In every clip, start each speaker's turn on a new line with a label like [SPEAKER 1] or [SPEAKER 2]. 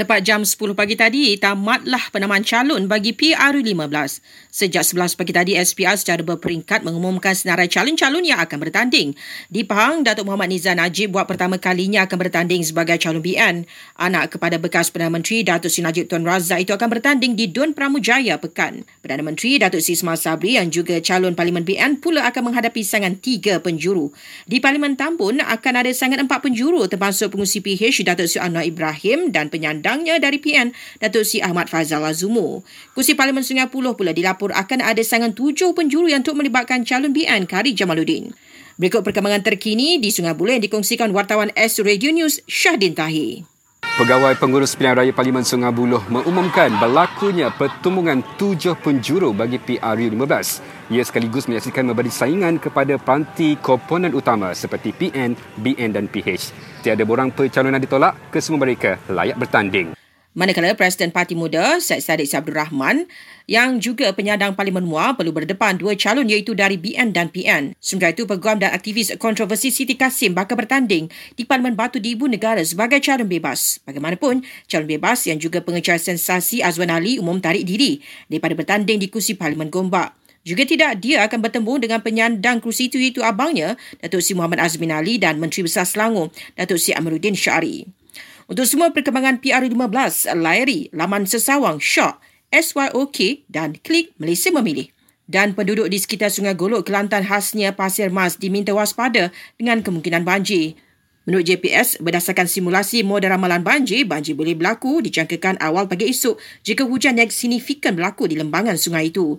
[SPEAKER 1] Tepat jam 10 pagi tadi, tamatlah penamaan calon bagi PRU15. Sejak 11 pagi tadi, SPR secara berperingkat mengumumkan senarai calon-calon yang akan bertanding. Di Pahang, Datuk Muhammad Nizam Najib buat pertama kalinya akan bertanding sebagai calon BN. Anak kepada bekas Perdana Menteri Datuk Sri Najib Tuan Razak itu akan bertanding di Dun Pramujaya Pekan. Perdana Menteri Datuk Sri Ismail Sabri yang juga calon Parlimen BN pula akan menghadapi sangan tiga penjuru. Di Parlimen Tambun akan ada sangan empat penjuru termasuk pengusi PH Datuk Sri Anwar Ibrahim dan penyandang undangnya dari PN Datuk Si Ahmad Fazal Azumu. Kursi Parlimen Sungai Puloh pula dilapor akan ada sangan tujuh penjuru yang untuk melibatkan calon BN Kari Jamaluddin. Berikut perkembangan terkini di Sungai Buloh yang dikongsikan wartawan S Radio News Syahdin Tahir.
[SPEAKER 2] Pegawai Pengurus Pilihan Raya Parlimen Sungai Buloh mengumumkan berlakunya pertumbungan tujuh penjuru bagi PRU15. Ia sekaligus menyaksikan memberi saingan kepada peranti komponen utama seperti PN, BN dan PH. Tiada borang percalonan ditolak, kesemua mereka layak bertanding.
[SPEAKER 1] Manakala Presiden Parti Muda, Syed Saddiq Abdul Rahman, yang juga penyandang Parlimen Muar perlu berdepan dua calon iaitu dari BN dan PN. Sementara itu, peguam dan aktivis kontroversi Siti Kasim bakal bertanding di Parlimen Batu di Ibu Negara sebagai calon bebas. Bagaimanapun, calon bebas yang juga pengejar sensasi Azwan Ali umum tarik diri daripada bertanding di kursi Parlimen Gombak. Juga tidak, dia akan bertemu dengan penyandang kursi itu iaitu abangnya, Datuk Si Muhammad Azmin Ali dan Menteri Besar Selangor, Datuk Si Amiruddin Syari. Untuk semua perkembangan PR15, layari laman sesawang Shock, SYOK dan klik Malaysia Memilih. Dan penduduk di sekitar Sungai Golok, Kelantan khasnya Pasir Mas diminta waspada dengan kemungkinan banjir. Menurut JPS, berdasarkan simulasi model ramalan banjir, banjir boleh berlaku dijangkakan awal pagi esok jika hujan yang signifikan berlaku di lembangan sungai itu.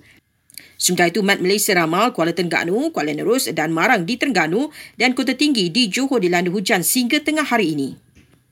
[SPEAKER 1] Sementara itu, Mat Malaysia ramal Kuala Tengganu, Kuala Nerus dan Marang di Terengganu dan Kota Tinggi di Johor dilanda hujan sehingga tengah hari ini.